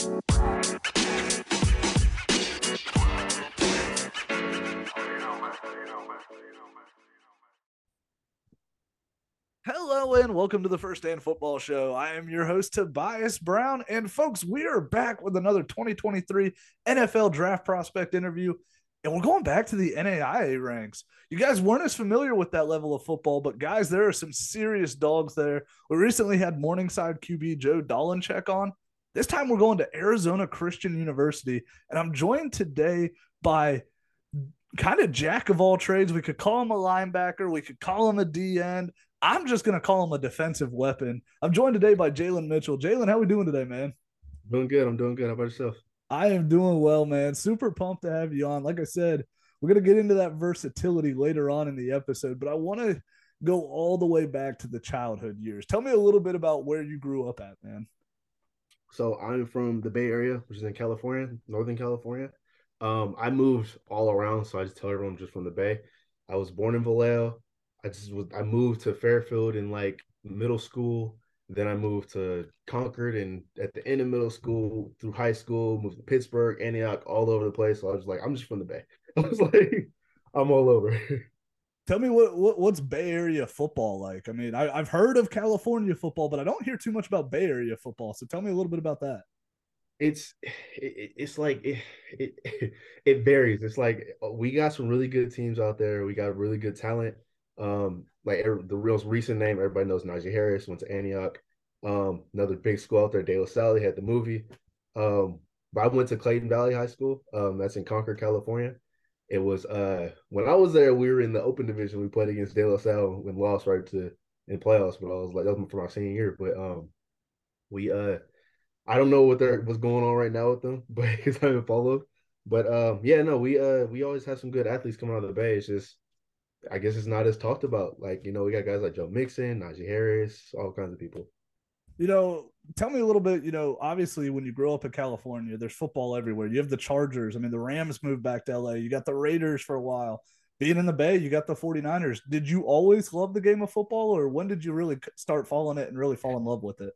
Hello and welcome to the First and Football Show. I am your host, Tobias Brown. And folks, we are back with another 2023 NFL draft prospect interview. And we're going back to the NAIA ranks. You guys weren't as familiar with that level of football, but guys, there are some serious dogs there. We recently had Morningside QB Joe Dolincheck on. This time we're going to Arizona Christian University. And I'm joined today by kind of jack of all trades. We could call him a linebacker, we could call him a D end. I'm just going to call him a defensive weapon. I'm joined today by Jalyn Mitchell. Jalyn, how are we doing today, man? Doing good. I'm doing good. How about yourself? I am doing well, man. Super pumped to have you on. Like I said, we're going to get into that versatility later on in the episode, but I want to go all the way back to the childhood years. Tell me a little bit about where you grew up at, man. So I'm from the Bay Area, which is in California, Northern California. Um, I moved all around, so I just tell everyone I'm just from the Bay. I was born in Vallejo. I just was I moved to Fairfield in like middle school. Then I moved to Concord and at the end of middle school through high school, moved to Pittsburg, Antioch, all over the place. So I was like, I'm just from the Bay. I was like, I'm all over. Tell me what, what what's Bay Area football like? I mean, I, have heard of California football, but I don't hear too much about Bay Area football. So tell me a little bit about that. It's it, it's like it, it it varies. It's like we got some really good teams out there. We got really good talent um, like the real recent name, everybody knows Najee Harris went to Antioch. Um, another big school out there, De La Salle had the movie. Um, but I went to Clayton Valley High School. Um, that's in Concord, California. It was uh when I was there, we were in the open division. We played against De La Salle and lost right to in playoffs. But I was like, that was for my senior year. But um, we uh, I don't know what there what's going on right now with them, but because I haven't followed. But um, yeah, no, we uh we always have some good athletes coming out of the Bay. It's just I guess it's not as talked about. Like, you know, we got guys like Joe Mixon, Najee Harris, all kinds of people. You know, tell me a little bit, you know, obviously when you grow up in California, there's football everywhere. You have the Chargers. I mean, the Rams moved back to LA. You got the Raiders for a while. Being in the Bay, you got the 49ers. Did you always love the game of football or when did you really start following it and really fall in love with it?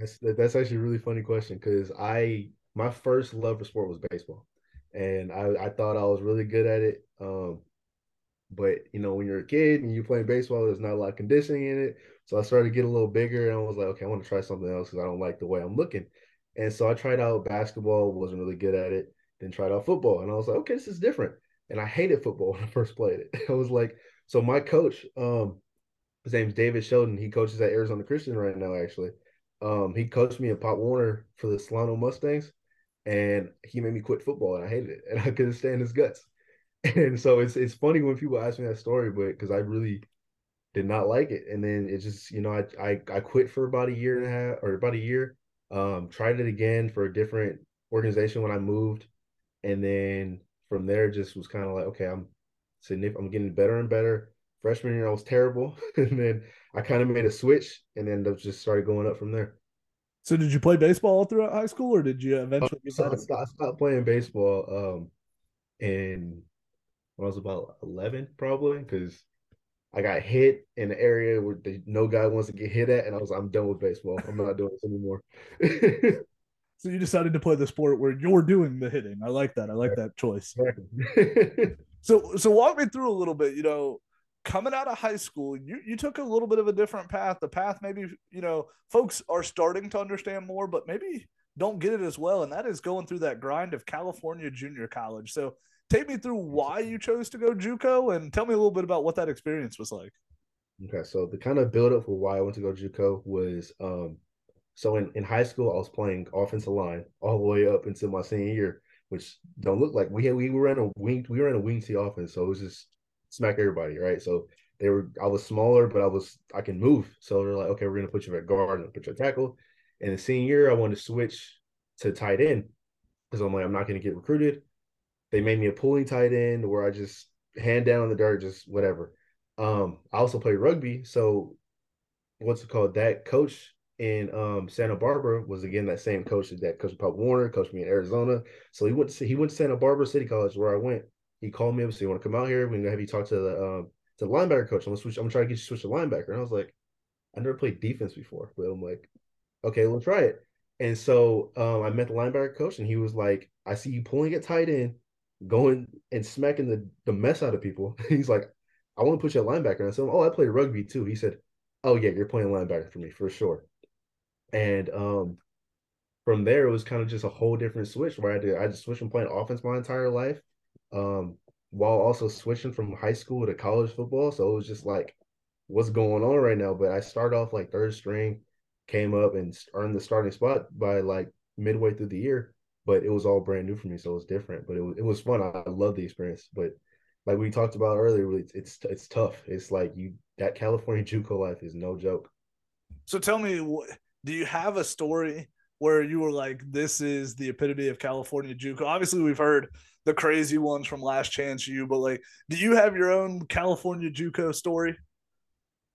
That's that's actually a really funny question because I my first love for sport was baseball. And I, I thought I was really good at it. Um, but you know, when you're a kid and you're playing baseball, there's not a lot of conditioning in it. So I started to get a little bigger, and I was like, okay, I want to try something else because I don't like the way I'm looking. And so I tried out basketball, wasn't really good at it. Then tried out football, and I was like, okay, this is different. And I hated football when I first played it. I was like, so my coach, um, his name's David Sheldon. He coaches at Arizona Christian right now, actually. Um, he coached me in Pop Warner for the Solano Mustangs, and he made me quit football, and I hated it, and I couldn't stand his guts. And so it's it's funny when people ask me that story, but because I really did not like it. And then it just, you know, I, I I quit for about a year and a half or about a year. Um, tried it again for a different organization when I moved. And then from there just was kind of like, okay, I'm I'm getting better and better. Freshman year I was terrible. and then I kind of made a switch and then just started going up from there. So did you play baseball throughout high school or did you eventually so I, stopped, stopped playing baseball um and when I was about 11, probably, because I got hit in the area where the, no guy wants to get hit at, and I was I'm done with baseball. I'm not doing this anymore. so you decided to play the sport where you're doing the hitting. I like that. I like that choice. so so walk me through a little bit. You know, coming out of high school, you you took a little bit of a different path. The path maybe you know folks are starting to understand more, but maybe don't get it as well, and that is going through that grind of California junior college. So take me through why you chose to go JUCO and tell me a little bit about what that experience was like. Okay, so the kind of build up for why I went to go JUCO was um so in, in high school I was playing offensive line all the way up until my senior year, which don't look like we had we were in a wing we were in a wing T offense, so it was just smack everybody, right? So they were I was smaller, but I was I can move. So they're like, okay, we're gonna put you at guard and put you at tackle. And the senior year I wanted to switch to tight end because I'm like, I'm not gonna get recruited. They made me a pulling tight end where I just hand down the dirt, just whatever. Um, I also play rugby, so what's it called? That coach in um, Santa Barbara was again that same coach that coach Pop Warner coached me in Arizona. So he went to he went to Santa Barbara City College where I went. He called me up, so you want to come out here? We're gonna have you talk to the um, to the linebacker coach. I'm gonna switch. I'm gonna try to get you switch to linebacker. And I was like, I never played defense before, but I'm like, okay, we'll try it. And so um, I met the linebacker coach, and he was like, "I see you pulling it tight end, going and smacking the the mess out of people." He's like, "I want to put you at linebacker." And I said, "Oh, I played rugby too." He said, "Oh yeah, you're playing linebacker for me for sure." And um, from there, it was kind of just a whole different switch where I did I just switched from playing offense my entire life, um, while also switching from high school to college football. So it was just like, what's going on right now? But I started off like third string, came up and earned the starting spot by like midway through the year. But it was all brand new for me, so it was different. But it was it was fun. I, I love the experience. But like we talked about earlier, it's it's it's tough. It's like you that California JUCO life is no joke. So tell me, do you have a story where you were like, "This is the epitome of California JUCO"? Obviously, we've heard the crazy ones from Last Chance U, but like, do you have your own California JUCO story?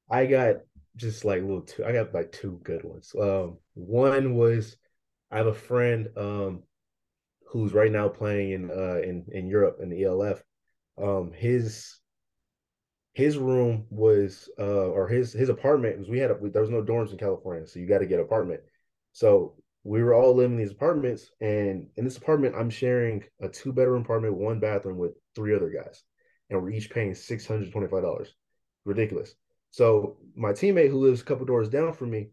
I got just like little two. I got like two good ones. Um, one was I have a friend um who's right now playing in uh in in Europe in the ELF. Um, his his room was uh or his his apartment was we had a, there was no dorms in California, so you got to get an apartment. So we were all living in these apartments, and in this apartment, I'm sharing a two bedroom apartment, one bathroom with three other guys, and we're each paying six hundred twenty five dollars. Ridiculous. So my teammate who lives a couple doors down from me,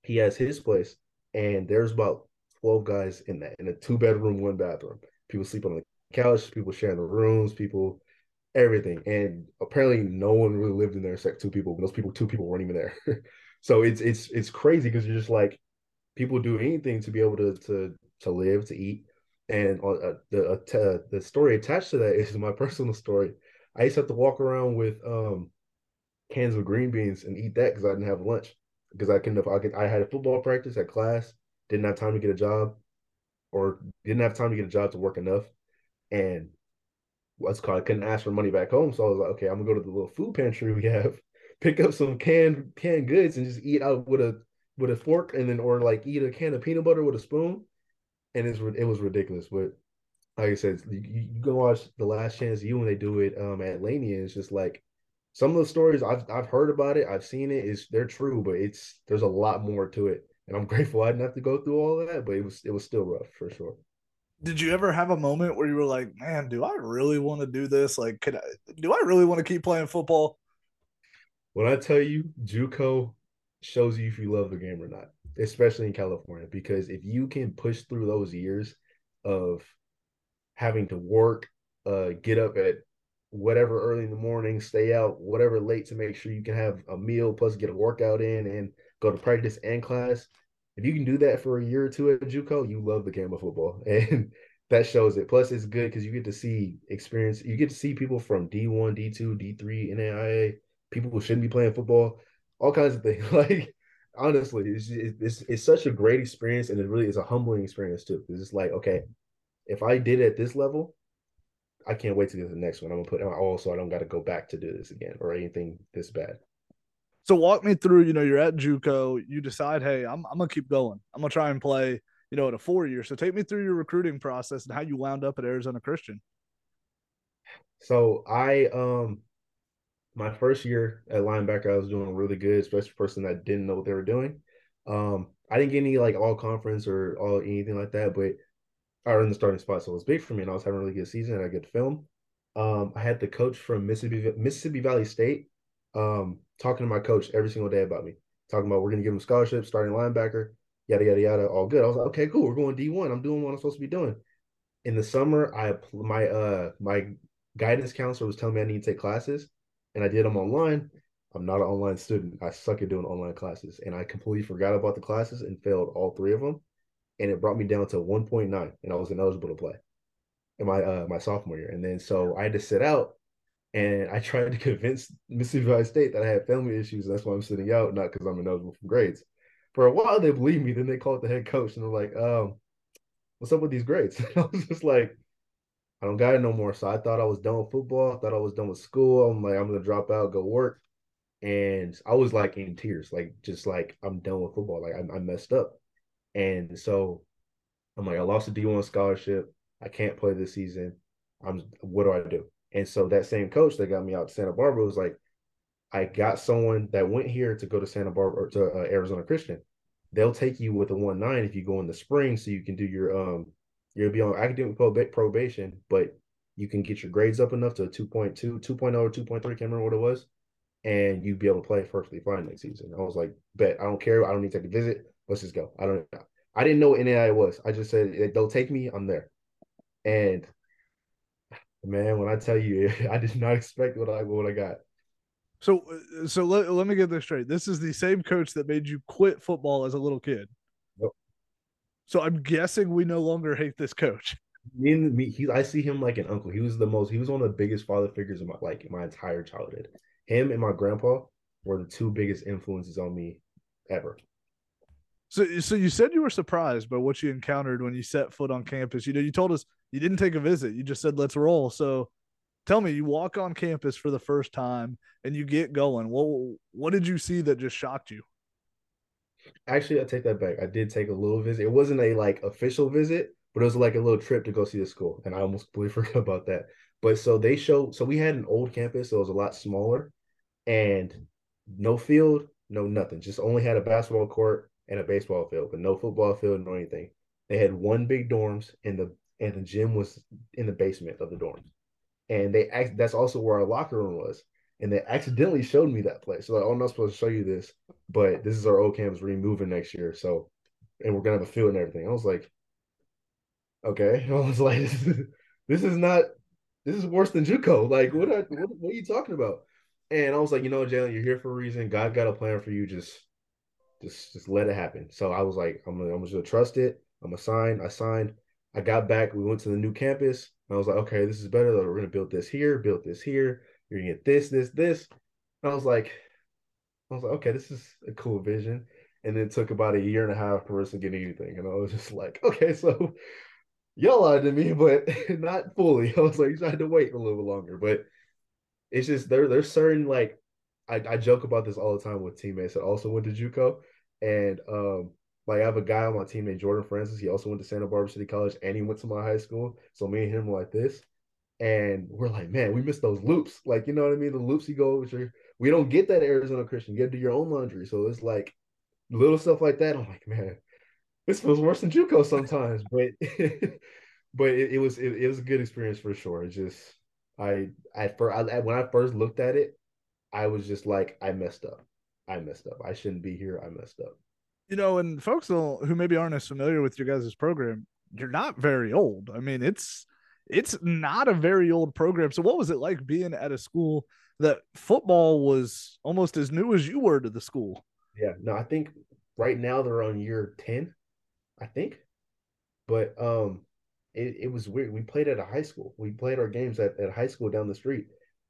he has his place, and there's about 12 guys in that in a two bedroom, one bathroom. People sleep on the couch, people sharing the rooms, people everything. And apparently no one really lived in there except two people. Those people, two people weren't even there. so it's it's it's crazy because you're just like people do anything to be able to to to live, to eat. And uh, the uh, the story attached to that is my personal story. I used to have to walk around with um cans of green beans and eat that because I didn't have lunch because I couldn't. I could. I had a football practice at class. Didn't have time to get a job, or didn't have time to get a job to work enough, and what's called I couldn't ask for money back home. So I was like, okay, I'm gonna go to the little food pantry we have, pick up some canned canned goods, and just eat out with a with a fork, and then or like eat a can of peanut butter with a spoon, and it's it was ridiculous. But like I said, you, you can watch The Last Chance U when they do it um, at and it's just like some of the stories I've I've heard about it, I've seen it, is they're true, but it's there's a lot more to it. And I'm grateful I didn't have to go through all of that, but it was it was still rough for sure. Did you ever have a moment where you were like, man, do I really want to do this? Like, could I do I really want to keep playing football? When I tell you JUCO shows you if you love the game or not, especially in California, because if you can push through those years of having to work, uh, get up at whatever early in the morning, stay out whatever late to make sure you can have a meal plus get a workout in and go to practice and class. If you can do that for a year or two at JUCO, you love the game of football, and that shows it. Plus, it's good because you get to see experience. You get to see people from D one, D two, D three, NAIA, people who shouldn't be playing football, all kinds of things. Like honestly, it's, it's it's such a great experience, and it really is a humbling experience too. Because it's like, okay, if I did it at this level, I can't wait to get the next one. I'm gonna put also I don't got to go back to do this again or anything this bad. So walk me through. You know, you're at JUCO. You decide, hey, I'm I'm gonna keep going. I'm gonna try and play. You know, at a four year. So take me through your recruiting process and how you wound up at Arizona Christian. So I um my first year at linebacker, I was doing really good, especially person that didn't know what they were doing. Um, I didn't get any like all conference or all anything like that, but or in the starting spot. So it was big for me, and I was having a really good season. And I get film. Um, I had the coach from Mississippi Mississippi Valley State um, talking to my coach every single day about me, talking about we're going to give him scholarship, starting linebacker, yada yada yada, all good. I was like, okay, cool, we're going D one. I'm doing what I'm supposed to be doing. In the summer, I my uh my guidance counselor was telling me I need to take classes, and I did them online. I'm not an online student. I suck at doing online classes, and I completely forgot about the classes and failed all three of them and it brought me down to 1.9, and I was ineligible to play in my uh, my sophomore year. And then so I had to sit out, and I tried to convince Mississippi Valley State that I had family issues, and that's why I'm sitting out, not because I'm ineligible from grades. For a while, they believed me. Then they called the head coach, and they're like, um, "What's up with these grades?" I was just like, "I don't got it no more." So I thought I was done with football. I thought I was done with school. I'm like, I'm gonna drop out, go work. And I was like in tears, like just like I'm done with football. Like I, I messed up. And so I'm like, I lost a D1 scholarship. I can't play this season. I'm what do I do? And so that same coach that got me out to Santa Barbara was like, I got someone that went here to go to Santa Barbara or to uh, Arizona Christian. they'll take you with a one nine if you go in the spring, so you can do your um you'll be on academic probation, but you can get your grades up enough to a 2.2, 2.0 or 2.3, can't remember what it was, and you'd be able to play perfectly fine next season. I was like, bet I don't care, I don't need to take a visit. Let's just go. I don't I didn't know what NAI was. I just said they'll take me, I'm there. And man, when I tell you, I did not expect what I what I got. So, so let, let me get this straight. This is the same coach that made you quit football as a little kid. Yep. So I'm guessing we no longer hate this coach. Me and me, he, I see him like an uncle. He was the most. He was one of the biggest father figures in my like my entire childhood. Him and my grandpa were the two biggest influences on me ever. So, so you said you were surprised by what you encountered when you set foot on campus. You know, you told us you didn't take a visit. You just said, "Let's roll." So, tell me, you walk on campus for the first time and you get going. What what did you see that just shocked you? Actually, I take that back. I did take a little visit. It wasn't a like official visit, but it was like a little trip to go see the school, and I almost completely forgot about that. But so they showed. So we had an old campus, so it was a lot smaller, and no field, no nothing. Just only had a basketball court and a baseball field, but no football field, no anything. They had one big dorms, and the and the gym was in the basement of the dorms and they act, that's also where our locker room was. And they accidentally showed me that place. So like, oh, I'm not supposed to show you this, but this is our old campus. We're moving next year, so and we're gonna have a field and everything. I was like, okay. I was like, this is, this is not. This is worse than JUCO. Like, what are what, what are you talking about? And I was like, you know, Jalyn, you're here for a reason. God got a plan for you. Just, just, just let it happen. So I was like, I'm gonna, I'm just gonna trust it. I'm gonna sign. I signed. I got back. We went to the new campus. I was like, okay, this is better. We're gonna build this here, build this here. You're gonna get this, this, this. And I was like, I was like, okay, this is a cool vision. And it took about a year and a half for us to get anything. And I was just like, okay, so y'all lied to me, but not fully. I was like, I had to wait a little longer. But it's just there, there's certain like I, I joke about this all the time with teammates that also went to JUCO. And um like I have a guy on my team named Jordan Francis. He also went to Santa Barbara City College and he went to my high school. So me and him were like this. And we're like, man, we miss those loops. Like, you know what I mean? The loops you go over. We don't get that Arizona Christian. You get to do your own laundry. So it's like little stuff like that. I'm like, man, this feels worse than JUCO sometimes. but but it, it was it, it, was a good experience for sure. Just I I, for, I when I first looked at it, I was just like, I messed up. I messed up. I shouldn't be here. I messed up you know, and folks who maybe aren't as familiar with your guys' program, you're not very old. I mean, it's it's not a very old program. So what was it like being at a school that football was almost as new as you were to the school? Yeah, no, I think right now they're on year 10, I think. But um it, it was weird. We played at a high school. We played our games at, at high school down the street.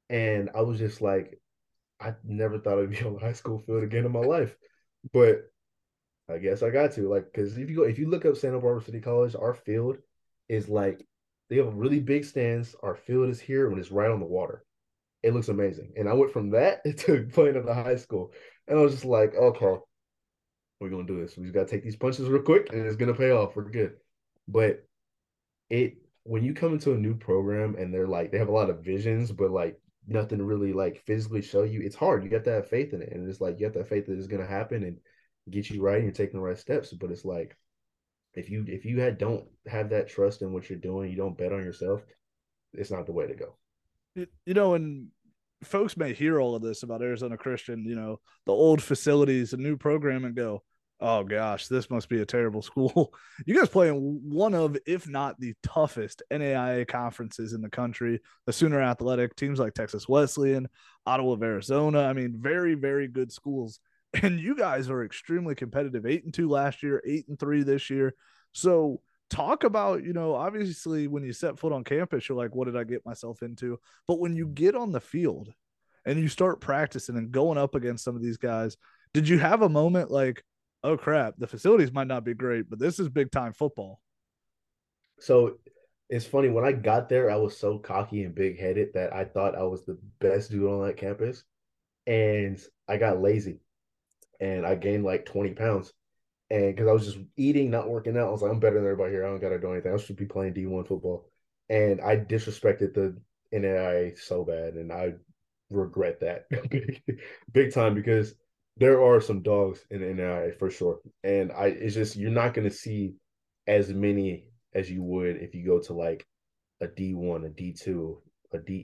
And I was just like, I never thought I'd be on the high school field again in my life. But I guess I got to like because if you go if you look up Santa Barbara City College, our field is like they have really big stands. Our field is here and it's right on the water. It looks amazing. And I went from that to playing at the high school, and I was just like, okay, we're gonna do this. We just gotta take these punches real quick, and it's gonna pay off. We're good. But it when you come into a new program and they're like they have a lot of visions, but like nothing really like physically show you, it's hard. You have to have faith in it, and it's like you have to have faith that it's gonna happen and get you right and you're taking the right steps. But it's like if you if you had don't have that trust in what you're doing, you don't bet on yourself, it's not the way to go. You know, and folks may hear all of this about Arizona Christian, you know, the old facilities, the new program, and go, oh gosh, this must be a terrible school. You guys play in one of, if not the toughest NAIA conferences in the country. The Sooner Athletic teams like Texas Wesleyan, Ottawa of Arizona. I mean, very, very good schools and you guys are extremely competitive. Eight and two last year, eight and three this year. So talk about, you know, obviously when you set foot on campus, you're like, what did I get myself into? But when you get on the field and you start practicing and going up against some of these guys, did you have a moment like, oh crap, the facilities might not be great, but this is big time football? So it's funny when I got there, I was so cocky and big headed that I thought I was the best dude on that campus. And I got lazy and I gained like 20 pounds. And because I was just eating, not working out, I was like, I'm better than everybody here. I don't got to do anything. I should be playing D1 football. And I disrespected the NAIA so bad. And I regret that big, big time because there are some dogs in the NAIA for sure, and I it's just you're not going to see as many as you would if you go to like a D one, a D two, a D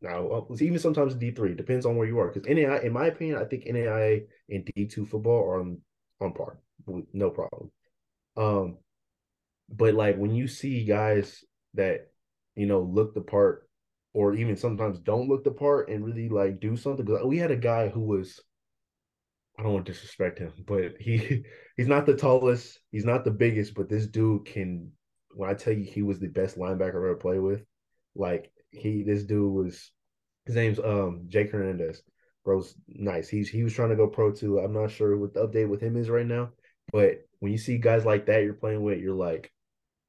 now even sometimes D three depends on where you are because NAIA, in my opinion, I think NAIA and D two football are on on par, no problem. Um, but like when you see guys that you know look the part, or even sometimes don't look the part and really like do something. Because we had a guy who was I don't want to disrespect him, but he he's not the tallest, he's not the biggest, but this dude can. When I tell you he was the best linebacker I've ever played with, like he this dude was his name's um Jake Hernandez. Bro's nice. He's he was trying to go pro too. I'm not sure what the update with him is right now, but when you see guys like that you're playing with, you're like,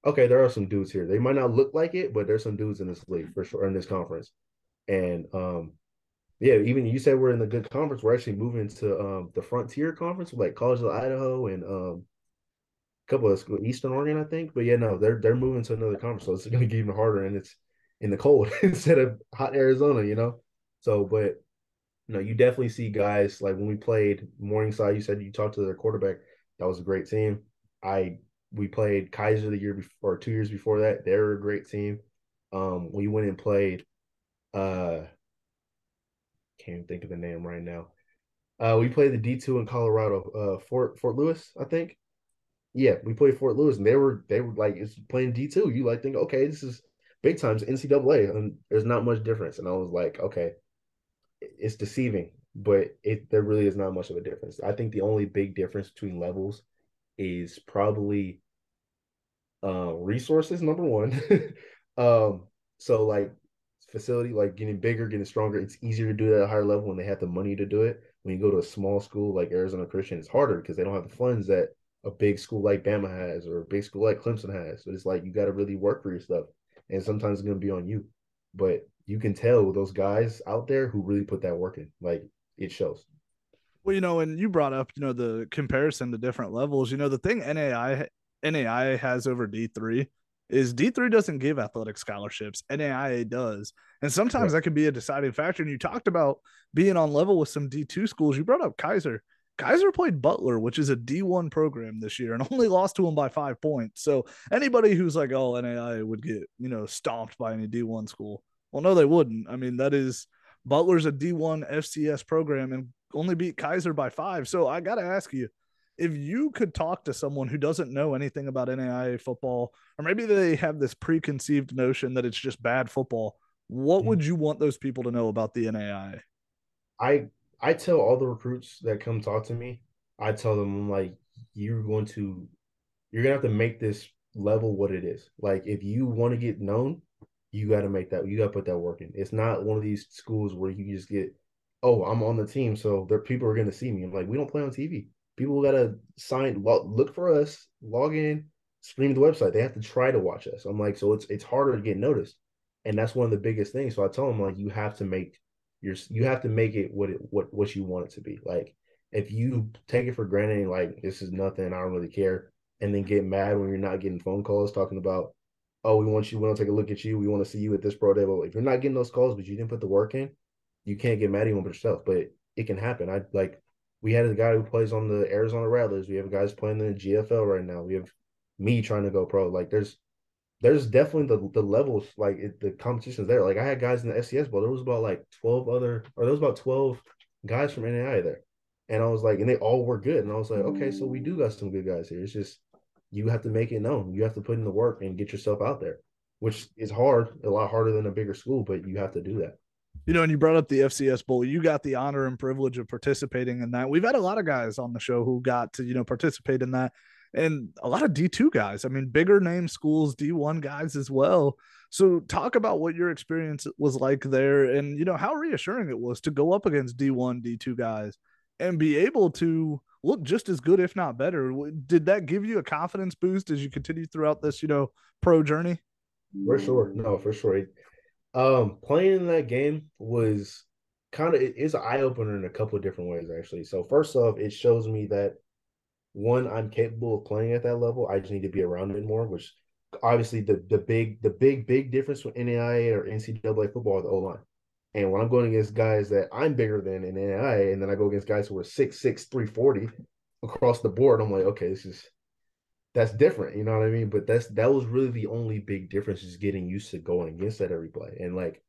okay, there are some dudes here. They might not look like it, but there's some dudes in this league for sure in this conference. And um yeah, even you said we're in the good conference. We're actually moving to um, the Frontier Conference, like College of Idaho and um, a couple of schools, Eastern Oregon, I think. But yeah, no, they're they're moving to another conference, so it's going to get even harder, and it's in the cold instead of hot Arizona, you know. So, but you know, you definitely see guys like when we played Morningside. You said you talked to their quarterback. That was a great team. I we played Keiser the year before, or two years before that. They were a great team. Um, we went and played. Uh, can't think of the name right now. Uh, we played the D two in Colorado, uh, Fort Fort Lewis, I think. Yeah, we played Fort Lewis, and they were they were like it's playing D two. You like think okay, this is big times NCAA, and there's not much difference. And I was like, okay, it's deceiving, but it there really is not much of a difference. I think the only big difference between levels is probably uh, resources. Number one, um, so like facility, like getting bigger, getting stronger. It's easier to do that at a higher level when they have the money to do it. When you go to a small school like Arizona Christian, it's harder because they don't have the funds that a big school like Bama has or a big school like Clemson has. So it's like you got to really work for your stuff, and sometimes it's going to be on you. But you can tell those guys out there who really put that work in. Like it shows. Well, you know, and you brought up, you know, the comparison to different levels. You know, the thing NAI NAI has over D three is D3 doesn't give athletic scholarships, NAIA does. And sometimes that can be a deciding factor. And you talked about being on level with some D2 schools. You brought up Keiser. Keiser played Butler, which is a D1 program this year, and only lost to him by five points. So anybody who's like, oh, NAI would get, you know, stomped by any D1 school. Well, no, they wouldn't. I mean, that is Butler's a D1 FCS program and only beat Keiser by five. So I got to ask you, if you could talk to someone who doesn't know anything about NAIA football, or maybe they have this preconceived notion that it's just bad football, what hmm. would you want those people to know about the NAIA? I I tell all the recruits that come talk to me, I tell them like, you're going to you're gonna have to make this level what it is. Like if you want to get known, you got to make that. You got to put that work in. It's not one of these schools where you just get, oh, I'm on the team, so there people are gonna see me. I'm like, we don't play on TV people gotta sign look for us log in stream the website they have to try to watch us i'm like so it's it's harder to get noticed and that's one of the biggest things so i tell them like you have to make your you have to make it what it what what you want it to be like if you take it for granted like this is nothing i don't really care and then get mad when you're not getting phone calls talking about oh we want you we want to take a look at you we want to see you at this pro day but if you're not getting those calls but you didn't put the work in you can't get mad at anyone but yourself but it can happen i like we had a guy who plays on the Arizona Rattlers. We have guys playing in the GFL right now. We have me trying to go pro. Like there's there's definitely the the levels like it, the competition's there. Like I had guys in the FCS bowl. There was about like twelve other or there was about twelve guys from NAI there, and I was like, and they all were good. And I was like, okay, so we do got some good guys here. It's just you have to make it known. You have to put in the work and get yourself out there, which is hard, a lot harder than a bigger school, but you have to do that you know, and you brought up the FCS Bowl. You got the honor and privilege of participating in that. We've had a lot of guys on the show who got to, you know, participate in that. And a lot of D2 guys. I mean, bigger name schools, D1 guys as well. So talk about what your experience was like there and, you know, how reassuring it was to go up against D1, D2 guys and be able to look just as good, if not better. Did that give you a confidence boost as you continue throughout this, you know, pro journey? For sure. No, for sure. Um, playing in that game was kind of it is an eye opener in a couple of different ways, actually. So first off, it shows me that one, I'm capable of playing at that level. I just need to be around it more, which obviously the the big the big big difference with NAIA or NCAA football is the O line. And when I'm going against guys that I'm bigger than in NAI, and then I go against guys who are 6'6, 340 across the board, I'm like, okay, this is that's different. You know what I mean? But that's that was really the only big difference is getting used to going against that every play. And like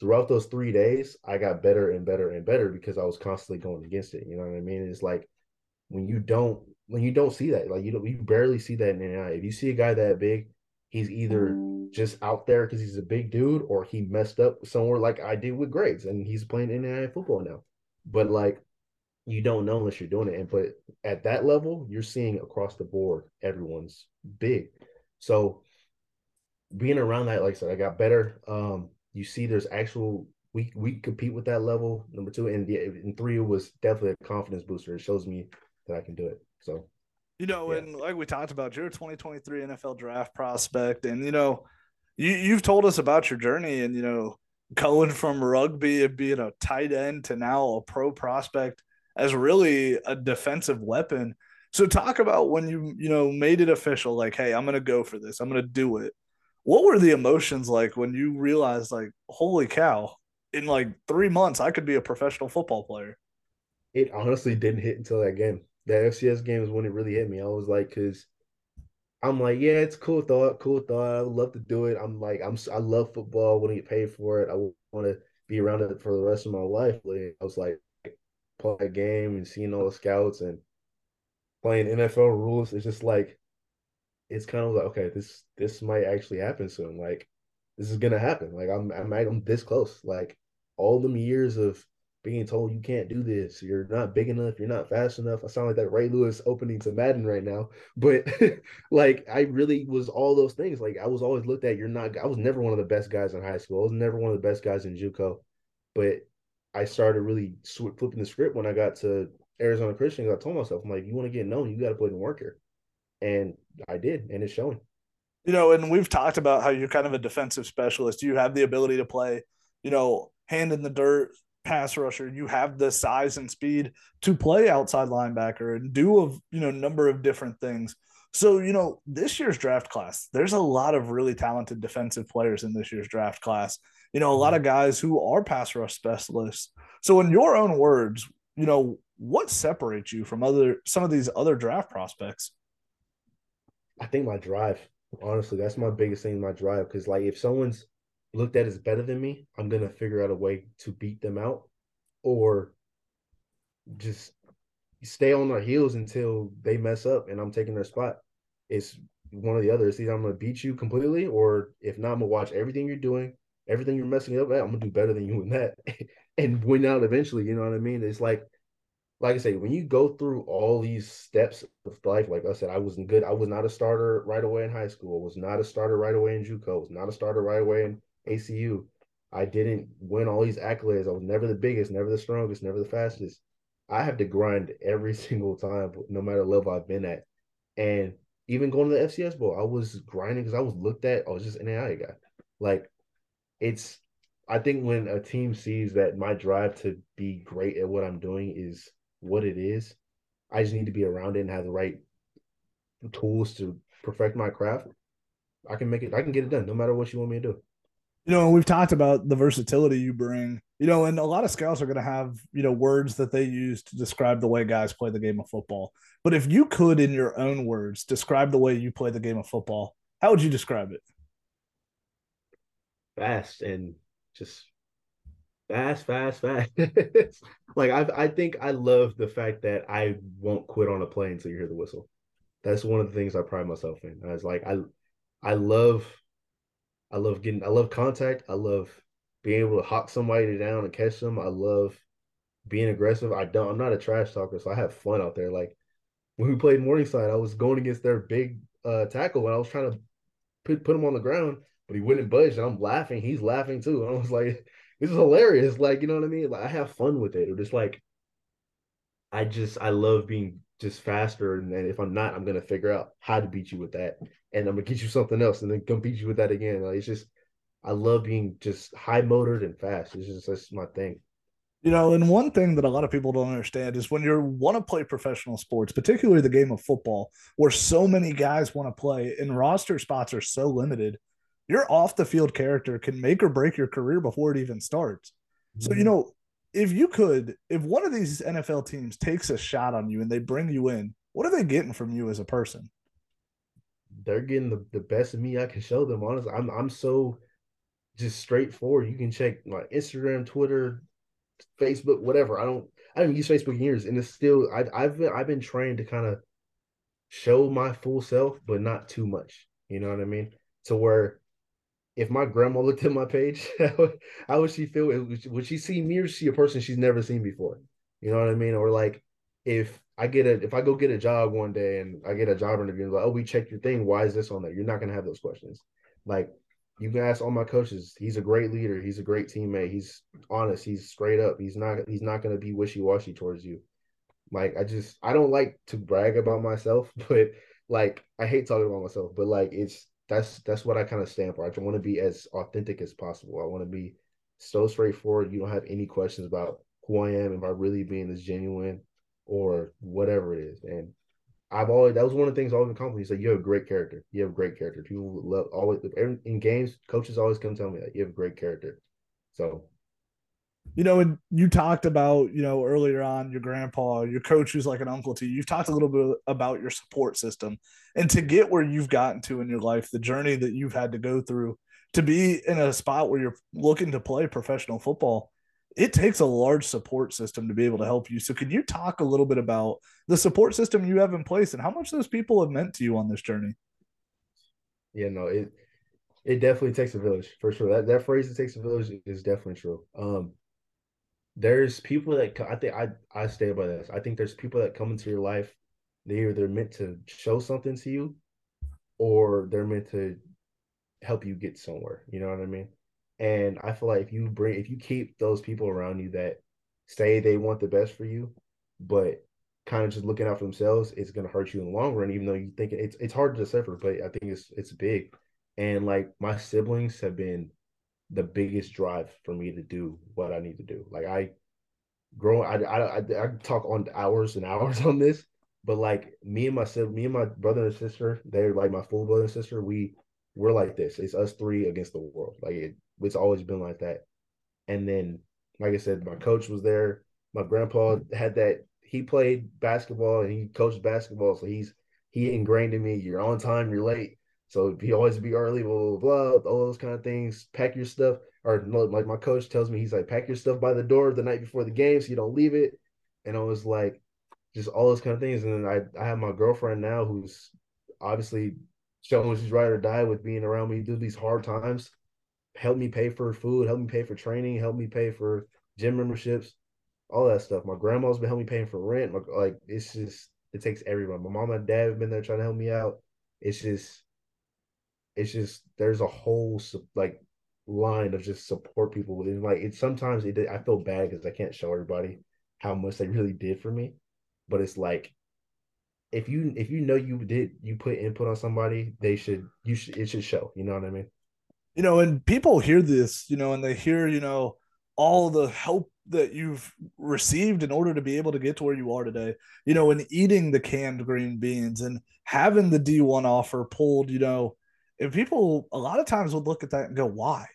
throughout those three days, I got better and better and better because I was constantly going against it. You know what I mean? It's like when you don't when you don't see that, like you don't you barely see that in NAI. If you see a guy that big, he's either just out there because he's a big dude or he messed up somewhere like I did with grades and he's playing NAI football now. But like you don't know unless you're doing it. And but at that level, you're seeing across the board, everyone's big. So being around that, like I said, I got better. Um, you see there's actual we we compete with that level. Number two, and the and three was definitely a confidence booster. It shows me that I can do it. So you know, yeah. and like we talked about, you're a 2023 NFL draft prospect, and you know, you you've told us about your journey, and you know, going from rugby and being a tight end to now a pro prospect as really a defensive weapon. So talk about when you you know made it official, like, hey, I'm gonna go for this, I'm gonna do it. What were the emotions like when you realized, like, holy cow, in like three months I could be a professional football player? It honestly didn't hit until that game the FCS game is when it really hit me. I was like, because I'm like, yeah, it's cool thought, cool thought. I would love to do it. I'm like, I'm I love football. To get paid for it. I want to be around it for the rest of my life. Like, I was like, play a game and seeing all the scouts and playing NFL rules. It's just like, it's kind of like, okay, this this might actually happen soon. Like, this is gonna happen. Like, I'm I'm I'm this close. Like, all them years of being told you can't do this, you're not big enough, you're not fast enough. I sound like that Ray Lewis opening to Madden right now, but like I really was all those things. Like I was always looked at, you're not. I was never one of the best guys in high school. I was never one of the best guys in JUCO, but I started really flipping the script when I got to Arizona Christian. I told myself, I'm like, you want to get known, you got to put in work here, and I did, and it's showing. You know, and we've talked about how you're kind of a defensive specialist. You have the ability to play, you know, hand in the dirt, pass rusher. You have the size and speed to play outside linebacker and do a you know number of different things. So you know this year's draft class, there's a lot of really talented defensive players in this year's draft class. You know, a lot of guys who are pass rush specialists. So in your own words, you know what separates you from other some of these other draft prospects? I think my drive. Honestly, that's my biggest thing. My drive, because like if someone's looked at as better than me, I'm gonna figure out a way to beat them out, or just stay on their heels until they mess up and I'm taking their spot. It's one or the other. It's either I'm gonna beat you completely, or if not, I'm gonna watch everything you're doing, everything you're messing up at. I'm gonna do better than you in that, and win out eventually. You know what I mean? It's like, like I say, when you go through all these steps of life, like I said, I wasn't good. I was not a starter right away in high school. I was not a starter right away in JUCO. I was not a starter right away in ACU. I didn't win all these accolades. I was never the biggest, never the strongest, never the fastest. I have to grind every single time, no matter level I've been at. And even going to the FCS Bowl, I was grinding because I was looked at. I was just an AI guy. Like, it's. I think when a team sees that my drive to be great at what I'm doing is what it is, I just need to be around it and have the right tools to perfect my craft. I can make it. I can get it done, no matter what you want me to do you know, we've talked about the versatility you bring, you know, and a lot of scouts are going to have, you know, words that they use to describe the way guys play the game of football. But if you could, in your own words, describe the way you play the game of football, how would you describe it? Fast and just fast, fast, fast. like I, I think I love the fact that I won't quit on a play until you hear the whistle. That's one of the things I pride myself in. I was like, I, I love I love getting I love contact. I love being able to hawk somebody down and catch them. I love being aggressive. I don't I'm not a trash talker, so I have fun out there. Like when we played Morningside, I was going against their big uh, tackle and I was trying to put put him on the ground, but he wouldn't budge. And I'm laughing. He's laughing too. And I was like, this is hilarious. Like, you know what I mean? Like I have fun with it. It just like I just I love being just faster. And then if I'm not, I'm gonna figure out how to beat you with that and I'm gonna get you something else and then come beat you with that again. Like it's just I love being just high motored and fast. It's just that's my thing. You know, and one thing that a lot of people don't understand is when you want to play professional sports, particularly the game of football, where so many guys want to play and roster spots are so limited, your off the field character can make or break your career before it even starts. So, you mm-hmm. know, if you could, if one of these NFL teams takes a shot on you and they bring you in, what are they getting from you as a person? They're getting the, the best of me I can show them. Honestly, I'm I'm so just straightforward. You can check my Instagram, Twitter, Facebook, whatever. I don't I haven't used Facebook in years, and it's still I, I've been, I've been trained to kind of show my full self, but not too much. You know what I mean? To where if my grandma looked at my page, how would she feel? Would she see me or see a person she's never seen before? You know what I mean? Or like if I get a if I go get a job one day and I get a job interview, and like, oh, we checked your thing. Why is this on there? You're not gonna have those questions. Like you can ask all my coaches. He's a great leader. He's a great teammate. He's honest. He's straight up. He's not. He's not to be wishy washy towards you. Like I just I don't like to brag about myself, but like I hate talking about myself. But like it's that's that's what I kind of stand for. I want to be as authentic as possible. I want to be so straightforward. You don't have any questions about who I am, if I really being this genuine or whatever it is. And I've always that was one of the things all the companies say you have a great character. You have great character. People love always in games. Coaches always come tell me that you have a great character. So, you know, and you talked about you know earlier on your grandpa, your coach who's like an uncle to you. You've talked a little bit about your support system, and to get where you've gotten to in your life, the journey that you've had to go through to be in a spot where you're looking to play professional football it takes a large support system to be able to help you. So, can you talk a little bit about the support system you have in place and how much those people have meant to you on this journey? Yeah, no, it it definitely takes a village for sure. That that phrase "it takes a village" is definitely true. Um, there's people that I think I I stay by this. I think there's people that come into your life. They either meant to show something to you, or they're meant to help you get somewhere. You know what I mean? And I feel like if you bring, if you keep those people around you that say they want the best for you, but kind of just looking out for themselves, it's gonna hurt you in the long run. Even though you think it's it's hard to decipher, but I think it's it's big. And like my siblings have been the biggest drive for me to do what I need to do. Like I grow, I I I, I talk on hours and hours on this, but like me and my me and my brother and sister, they're like my full brother and sister. We we're like this. It's us three against the world. Like it, it's always been like that. And then, like I said, my coach was there. My grandpa had that. He played basketball and he coached basketball, so he's he ingrained in me. You're on time. You're late. So he always be early. Blah blah blah. All those kind of things. Pack your stuff. Or like my coach tells me, he's like, pack your stuff by the door the night before the game so you don't leave it. And I was like, just all those kind of things. And then I I have my girlfriend now who's obviously showing she's ride or die with being around me through these hard times help me pay for food, help me pay for training, help me pay for gym memberships, all that stuff. My grandma's been helping me paying for rent. Like it's just it takes everyone. My mom and dad have been there trying to help me out. It's just it's just there's a whole like line of just support people and like it sometimes it I feel bad because I can't show everybody how much they really did for me, but it's like if you if you know you did you put input on somebody, they should you should it should show. You know what I mean? you know, and people hear this, you know, and they hear, you know, all the help that you've received in order to be able to get to where you are today, you know, and eating the canned green beans and having the D1 offer pulled, you know, and people a lot of times would look at that and go, why?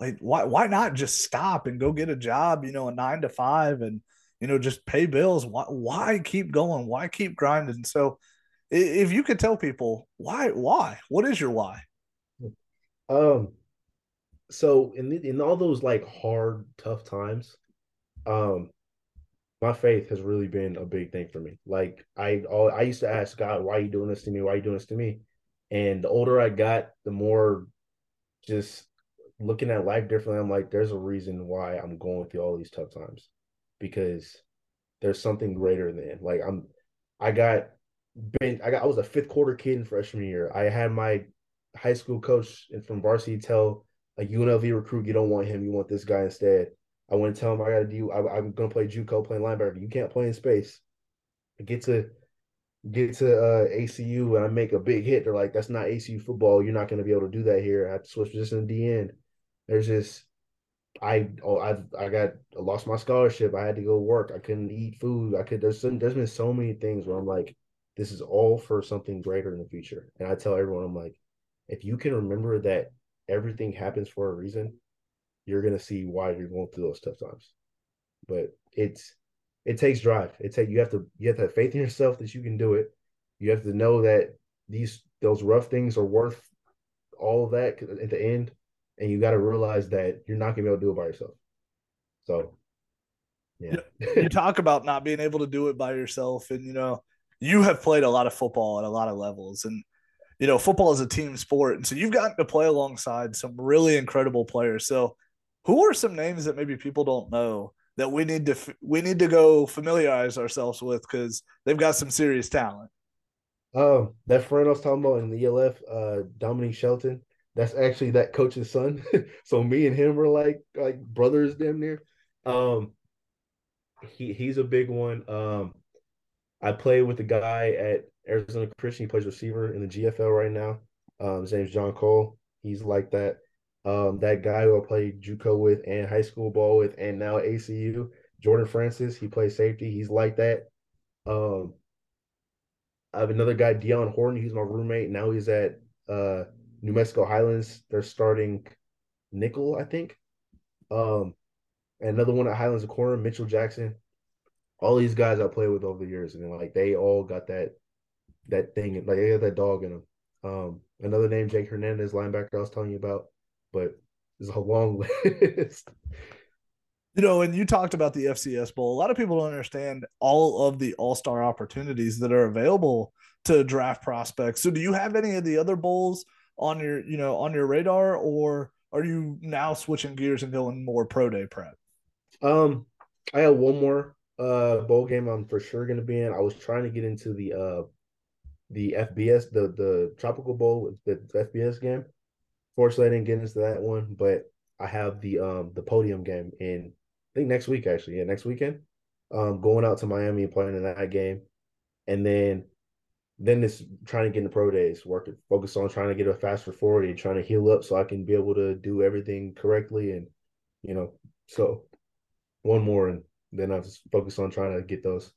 Like, why, why not just stop and go get a job, you know, a nine to five and, you know, just pay bills? Why, why keep going? Why keep grinding? So, if you could tell people why, why, what is your why? Um, so in in all those like hard, tough times, um, my faith has really been a big thing for me. Like I, all, I used to ask God, "Why are you doing this to me? Why are you doing this to me?" And the older I got, the more just looking at life differently. I'm like, there's a reason why I'm going through all these tough times, because there's something greater than like I'm. I got been. I got. I was a fifth quarter kid in freshman year. I had my high school coach from varsity tell a UNLV recruit, you don't want him, you want this guy instead. I want to tell him I got to do. I, am to play JUCO, playing linebacker. You can't play in space. I get to get to uh, ACU and I make a big hit. They're like, that's not ACU football. You're not going to be able to do that here. I have to switch position in the end. There's just I oh I I got I lost my scholarship. I had to go work. I couldn't eat food. I could there's some, there's been so many things where I'm like, this is all for something greater in the future. And I tell everyone, I'm like, if you can remember that everything happens for a reason, you're gonna see why you're going through those tough times. But it's it takes drive. It take you have to you have to have faith in yourself that you can do it. You have to know that these those rough things are worth all of that at the end, and you got to realize that you're not gonna be able to do it by yourself. So, yeah, you talk about not being able to do it by yourself, and you know you have played a lot of football at a lot of levels, and you know football is a team sport, and so you've gotten to play alongside some really incredible players. So, who are some names that maybe people don't know that we need to we need to go familiarize ourselves with because they've got some serious talent. Um, that friend I was talking about in the ELF, uh, Dominique Shelton. That's actually that coach's son. so me and him were like like brothers, damn near. Um, he he's a big one. Um, I play with a guy at Arizona Christian. He plays receiver in the GFL right now. Um, his name's John Cole. He's like that. Um, that guy who I played JUCO with and high school ball with, and now ACU, Jordan Francis. He plays safety. He's like that. Um, I have another guy, Dion Horton. He's my roommate. Now he's at uh, New Mexico Highlands. They're starting nickel, I think. Um, another one at Highlands Corner, Mitchell Jackson. All these guys I played with over the years, and like they all got that that thing, like they got that dog in them. Um, another name, Jake Hernandez, linebacker I was telling you about but there's a long list. You know, and you talked about the FCS Bowl. A lot of people don't understand all of the all star opportunities that are available to draft prospects. So, do you have any of the other bowls on your, you know, on your radar, or are you now switching gears and going more pro day prep? Um, I have one more uh bowl game I'm for sure going to be in. I was trying to get into the uh the FBS, the the Tropical Bowl, the, the FBS game. Fortunately, I didn't get into that one, but I have the um the podium game in I think next week actually. Yeah, next weekend. Um, going out to Miami and playing in that game, and then then it's trying to get in the pro days, working focus on trying to get a faster forty, trying to heal up so I can be able to do everything correctly, and you know, so one more, and then I just focus on trying to get those.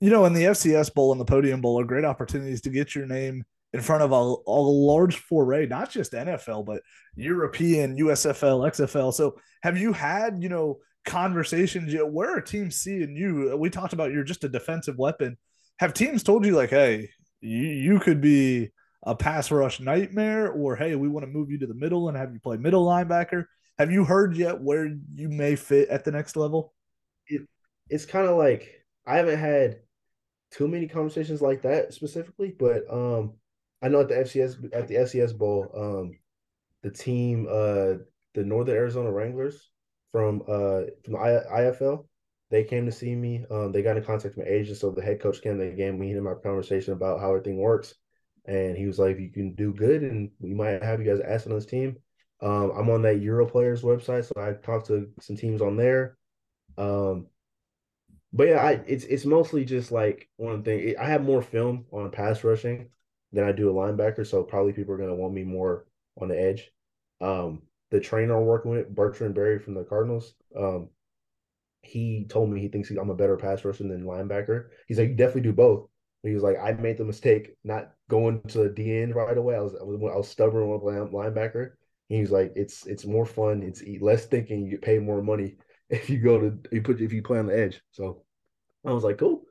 You know, in the FCS Bowl and the Podium Bowl are great opportunities to get your name in front of a, a large foray, not just NFL, but European, USFL, XFL. So have you had, you know, conversations? Yet? Where are teams seeing you? We talked about you're just a defensive weapon. Have teams told you like, hey, you, you could be a pass rush nightmare, or hey, we want to move you to the middle and have you play middle linebacker? Have you heard yet where you may fit at the next level? It, it's kind of like I haven't had too many conversations like that specifically, but um I know at the FCS at the FCS Bowl, um, the team, uh, the Northern Arizona Wranglers from uh from the IFL, they came to see me. Um, they got in contact with my agent, so the head coach came to the game. We had my conversation about how everything works, and he was like, "You can do good, and we might have you guys ask on this team." Um, I'm on that Euro Players website, so I talked to some teams on there. Um, but yeah, I it's it's mostly just like one thing. I have more film on pass rushing than I do a linebacker. So probably people are going to want me more on the edge. Um, the trainer I'm working with, Bertrand Berry from the Cardinals, um, he told me he thinks I'm a better pass rusher than linebacker. He's like, you definitely do both. He was like, I made the mistake not going to the D end right away. I was I was, I was stubborn with linebacker. He was like, it's it's more fun. It's less thinking. You pay more money if you go to you put if you play on the edge. So I was like, cool.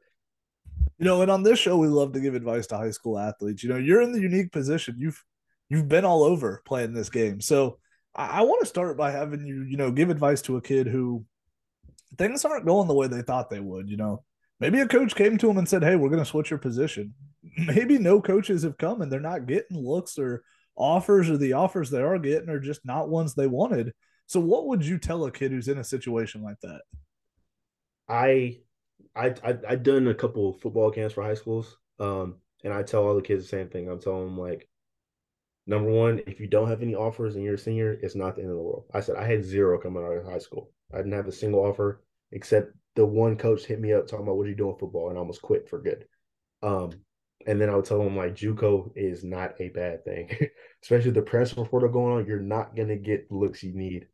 You know, and on this show, we love to give advice to high school athletes. You know, you're in the unique position. You've you've been all over playing this game. So I, I want to start by having you, you know, give advice to a kid who things aren't going the way they thought they would. You know, maybe a coach came to him and said, "Hey, we're going to switch your position." Maybe no coaches have come and they're not getting looks or offers, or the offers they are getting are just not ones they wanted. So, what would you tell a kid who's in a situation like that? I I, I I've done a couple football camps for high schools, um, and I tell all the kids the same thing. I'm telling them like, number one, if you don't have any offers and you're a senior, it's not the end of the world. I said I had zero coming out of high school. I didn't have a single offer except the one coach hit me up talking about what are you doing football, and I almost quit for good. Um, and then I would tell them like JUCO is not a bad thing, especially the transfer portal going on. You're not gonna get the looks you need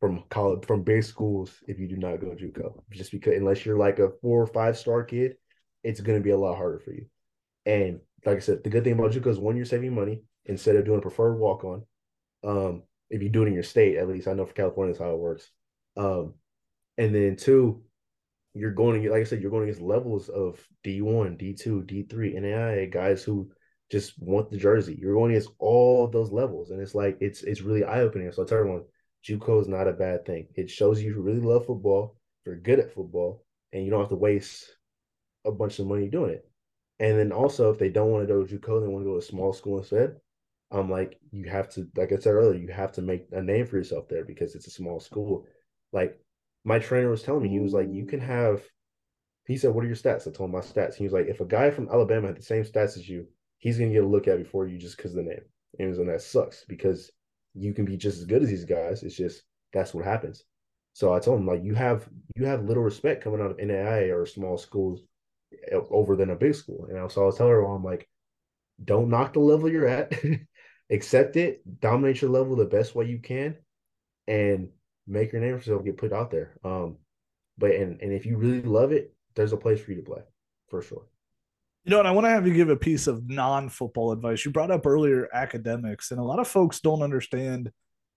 from college from base schools if you do not go JUCO. Just because unless you're like a four or five star kid, it's gonna be a lot harder for you. And like I said, the good thing about JUCO is one, you're saving money instead of doing a preferred walk on. Um, if you do it in your state, at least I know for California that's how it works. Um, and then two, you're going to like I said, you're going against levels of D1, D2, D3, NAIA guys who just want the jersey. You're going against all those levels, and it's like it's it's really eye opening. So I tell everyone, JUCO is not a bad thing. It shows you really love football, you're good at football, and you don't have to waste a bunch of money doing it. And then also, if they don't want to go to JUCO, they want to go to a small school instead. I'm like, you have to, like I said earlier, you have to make a name for yourself there because it's a small school. Like my trainer was telling me, he was like, you can have. He said, "What are your stats?" I told him my stats. He was like, "If a guy from Alabama had the same stats as you, he's gonna get a look at before you just because of the name." And, and that sucks because you can be just as good as these guys. It's just that's what happens. So I told him like you have you have little respect coming out of NAIA or small schools over than a big school. And so I was telling her, I'm like, don't knock the level you're at, accept it, dominate your level the best way you can, and make your name for yourself, get put out there. Um, but and and if you really love it, there's a place for you to play, for sure. You know, and I want to have you give a piece of non-football advice. You brought up earlier academics, and a lot of folks don't understand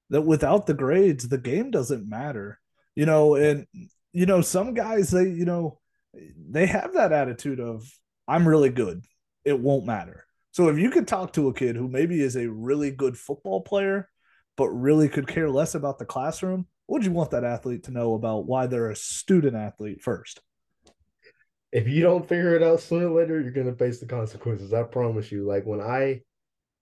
that without the grades, the game doesn't matter. You know, and you know, some guys they, you know, they have that attitude of I'm really good. It won't matter. So if you could talk to a kid who maybe is a really good football player, but really could care less about the classroom, what would you want that athlete to know about why they're a student athlete first? If you don't figure it out sooner or later, you're gonna face the consequences. I promise you. Like when I,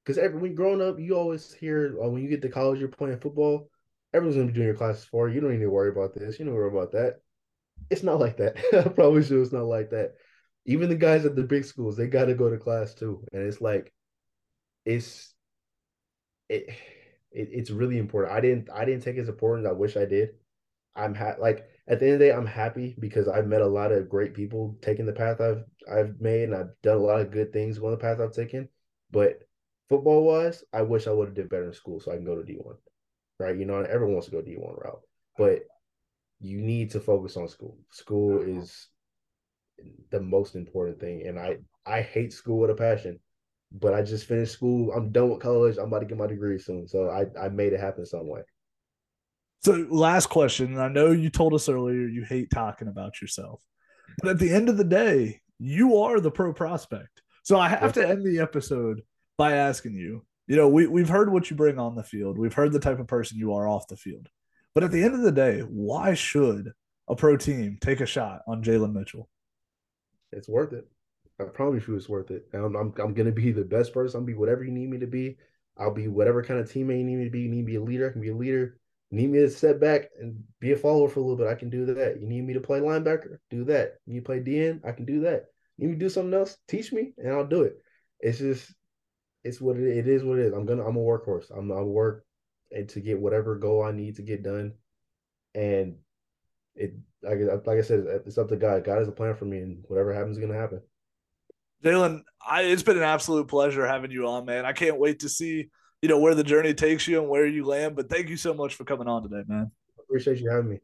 because every when growing up, you always hear uh, when you get to college, you're playing football. Everyone's gonna be doing your classes for you. You don't need to worry about this. You don't worry about that. It's not like that. I promise you, it's not like that even the guys at the big schools, they got to go to class too. And it's like, it's it, it it's really important. I didn't I didn't take it as important I wish I did. I'm ha- like at the end of the day, I'm happy because I've met a lot of great people taking the path I've I've made, and I've done a lot of good things going the path I've taken. But football wise, I wish I would have did better in school so I can go to D one. Right? You know, everyone wants to go D one route, but you need to focus on school. School uh-huh. is the most important thing. And I I hate school with a passion, but I just finished school. I'm done with college. I'm about to get my degree soon, so I I made it happen some way. So last question. I know you told us earlier you hate talking about yourself, but at the end of the day, you are the pro prospect. So I have to end the episode by asking you. You know, we we've heard what you bring on the field. We've heard the type of person you are off the field. But at the end of the day, why should a pro team take a shot on Jalyn Mitchell? it's worth it. I promise you, it's worth it. I'm, I'm, I'm gonna be the best person. I'll be whatever you need me to be. I'll be whatever kind of teammate you need me to be. You need me to be a leader. I can be a leader. Need me to step back and be a follower for a little bit. I can do that. You need me to play linebacker? Do that. You play DN? I can do that. You need me to do something else? Teach me, and I'll do it. It's just, it's what it, it is. What it is. I'm gonna. I'm a workhorse. I'm. I work and to get whatever goal I need to get done, and it like like I said, it's up to God. God has a plan for me, and whatever happens is gonna happen. Jalyn, it's been an absolute pleasure having you on, man. I can't wait to see you know where the journey takes you and where you land. But thank you so much for coming on today, man. Appreciate you having me.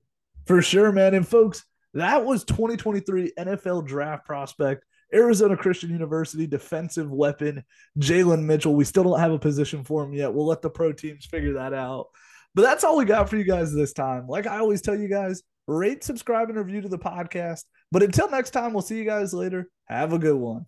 For sure, man. And folks, that was 2023 NFL draft prospect. Arizona Christian University defensive weapon, Jalyn Mitchell. We still don't have a position for him yet. We'll let the pro teams figure that out. But that's all we got for you guys this time. Like I always tell you guys, rate, subscribe, and review to the podcast. But until next time, we'll see you guys later. Have a good one.